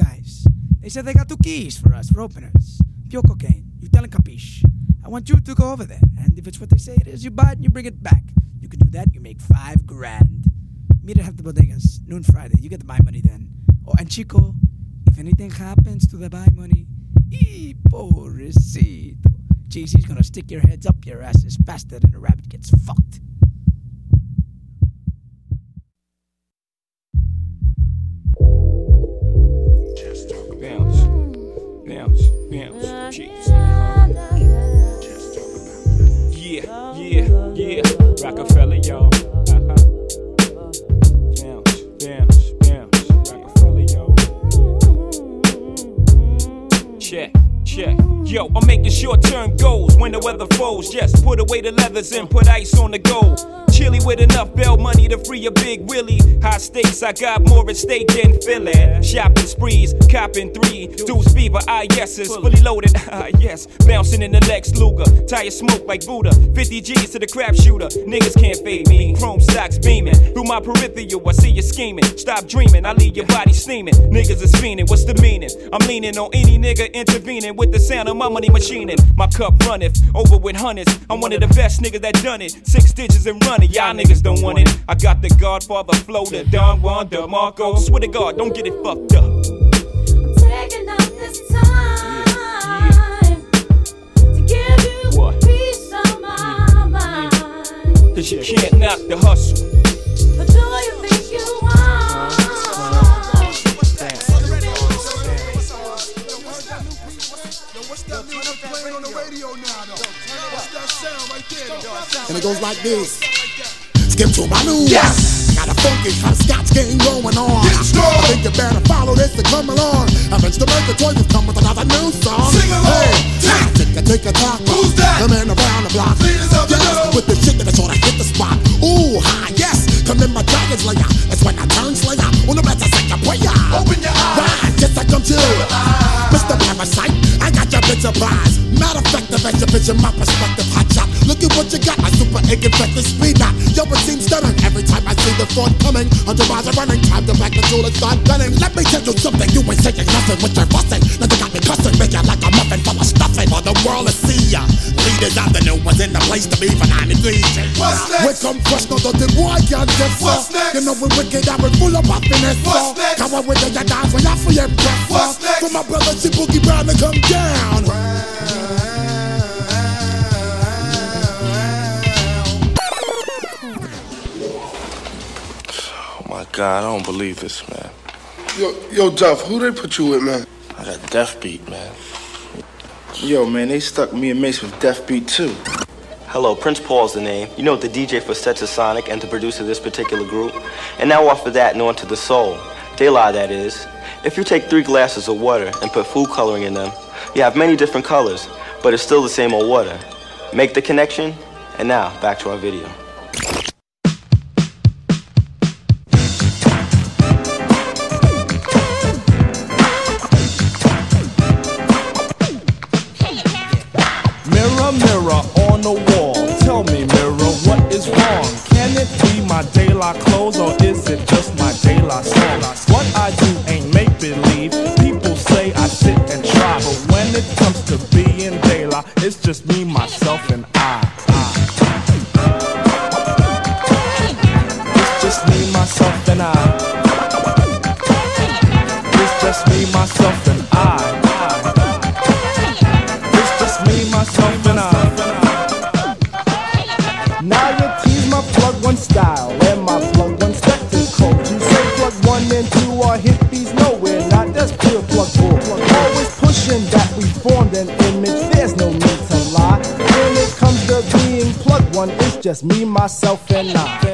Guys. They said they got two keys for us, for openers. Pure cocaine. You tell them capiche. I want you to go over there. And if it's what they say it is, you buy it and you bring it back. You can do that, you make five grand. Meet at the Bodegas, noon Friday. You get the buy money then. Oh, and Chico, if anything happens to the buy money, ee, pobrecito. JC's gonna stick your heads up your asses faster than a rabbit gets fucked. Rockefeller, y'all. Check, check. Yo, I'm making short term goals when the weather falls. Just put away the leathers and put ice on the gold. Chilly with enough bail money to free a big Willie. High stakes, I got more at stake than Philly. Shopping sprees, copping three. Deuce fever, ah yeses, fully loaded, ah yes. Bouncing in the Lex Luger, tire smoke like Buddha. 50 G's to the crap shooter, niggas can't fade me. Chrome stocks beaming through my peripheral. I see you scheming. Stop dreaming, I leave your body steaming. Niggas is fiending, what's the meaning? I'm leaning on any nigga intervening with the sound of my money machining. My cup runneth over with hundreds. I'm one of the best niggas that done it. Six digits and running, y'all niggas don't want it. I got the Godfather flow, the Don Juan DeMarco. Swear to God, don't get it fucked up. Taking up this time to give you What? peace of my mind. Cause you can't knock the hustle. But do you think you want? And it goes like this. Skip to my news. Yes. I got a funky hopscotch game going on. I think you better follow this and come along. Avenge the Toys has come with another new song. Sing along. Hey, tick a take a talk. Who's that? The man around the block. Yes, with the shit that is sort of hit the spot. Ooh, hi, yes. Come in my dragon's lair. That's when I turn slayer. On the better second prayer. Open your eyes. Right, yes, I come to. Mr. Parasite, I got your bitch surprise. Matter of fact, the best your bitch in my perspective. Hot shot. Look at what you got. My super ink infected speed knot. Yo, it seems stunning. Every time I see the thought coming, hundred miles are running. Time to back the tool and start gunning. Let me tell you something. You ain't saying nothing with your fussing. You got me cussing, make like a muffin full of stuffing. For the world to see ya. Leaders out the new ones in the place to be for 93. What's next? We come fresh, no dirty boy can't get What's You know we wicked and we full of happiness. What's next? Come on with the your dance, we have for your breath. What's next? For my brother, she boogie brown to come down. Oh god, I don't believe this, man. Yo, yo, Duff, who they put you with, man? I got Death Beat, man. Yo, man, they stuck me and Mace with Death Beat too. Hello, Prince Paul's the name. You know the DJ for Stetsasonic and the producer of this particular group. And now off of that and on to the soul. De La, that is. If you take three glasses of water and put food coloring in them, you have many different colors, but it's still the same old water. Make the connection, and now back to our video. Or is it just my De La song? What I do ain't make believe. People say I sit and try, but when it comes to being De La, it's just me, myself, and just me, myself, and I.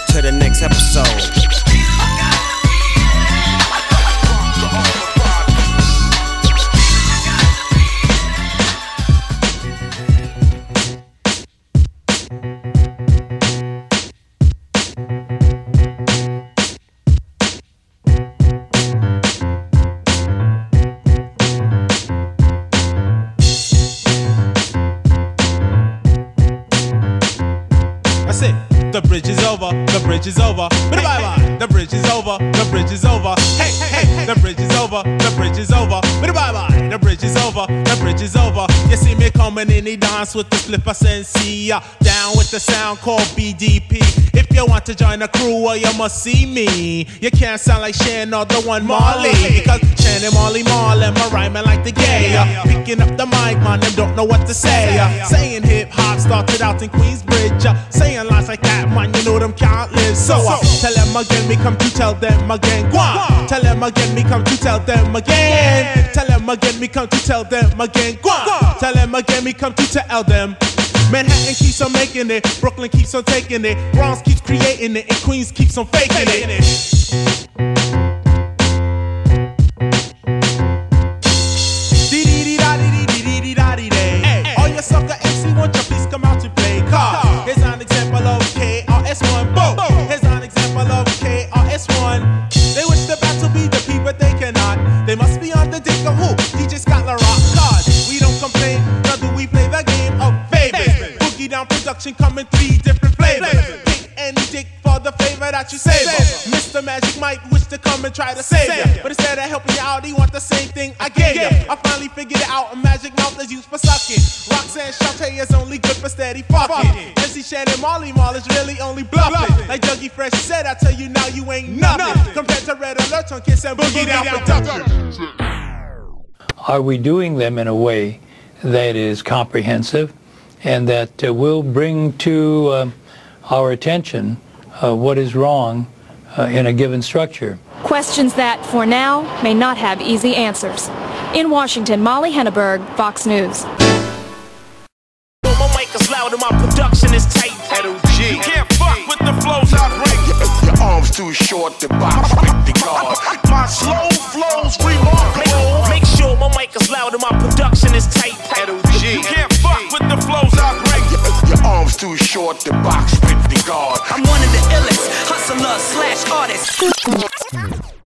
to the next episode. Bridge is over. Bye bye. The bridge is over. The bridge is over. Hey, hey, hey. The bridge is over. The bridge is over. Bye bye. The bridge is over. The bridge is over. You see me coming in the dance with the flipper sensei. Uh, down with the sound called BDP. If you want to join the crew, well, you must see me. You can't sound like Shan or the one Marley. Because Shan and Marley Marl, my rhyming like the gay. Uh, picking up the mic, man, them don't know what to say. Uh, saying hip hop started out in Queensbridge. Saying lines like that, man, you know them can't live. So uh, tell them again, me come to tell them again. Go. Tell them again, me come to tell them again. Tell them again, me come to tell them again. Go. Tell them again, me come to tell them. Manhattan keeps on making it, Brooklyn keeps on taking it, Bronx keeps creating it, and Queens keeps on faking it. All your sucker MC, won't you please come out to play? Cause here's an example of KRS-One. Boom. Down production coming three different flavors. Pick any dick for the flavor that you savor. Mr. Magic might wish to come and try to save you. But instead of helping you out, he want the same thing I gave you. I finally figured it out. A magic mouth is used for sucking. Roxanne Shante is only good for steady fucking. MC Shan and Marley Marl is really only bluffing. Like Dougie Fresh said, I tell you now you ain't nothing. Compared to Red Alert on Kiss and Boogie Down Production. Are we doing them in a way that is comprehensive and that uh, will bring to uh, our attention uh, what is wrong uh, in a given structure? Questions that, for now, may not have easy answers. In Washington, Molly Henneberg, Fox News. My mic is loud and my production is tight. You can't fuck with the flows I bring. Your arms too short to box with the guard. My slow flows remarkable. Make, make mic is loud and my production is tight. You can't fuck with the flows I bring. Your arms too short to box with the guard. I'm one of the illest hustlers slash artists.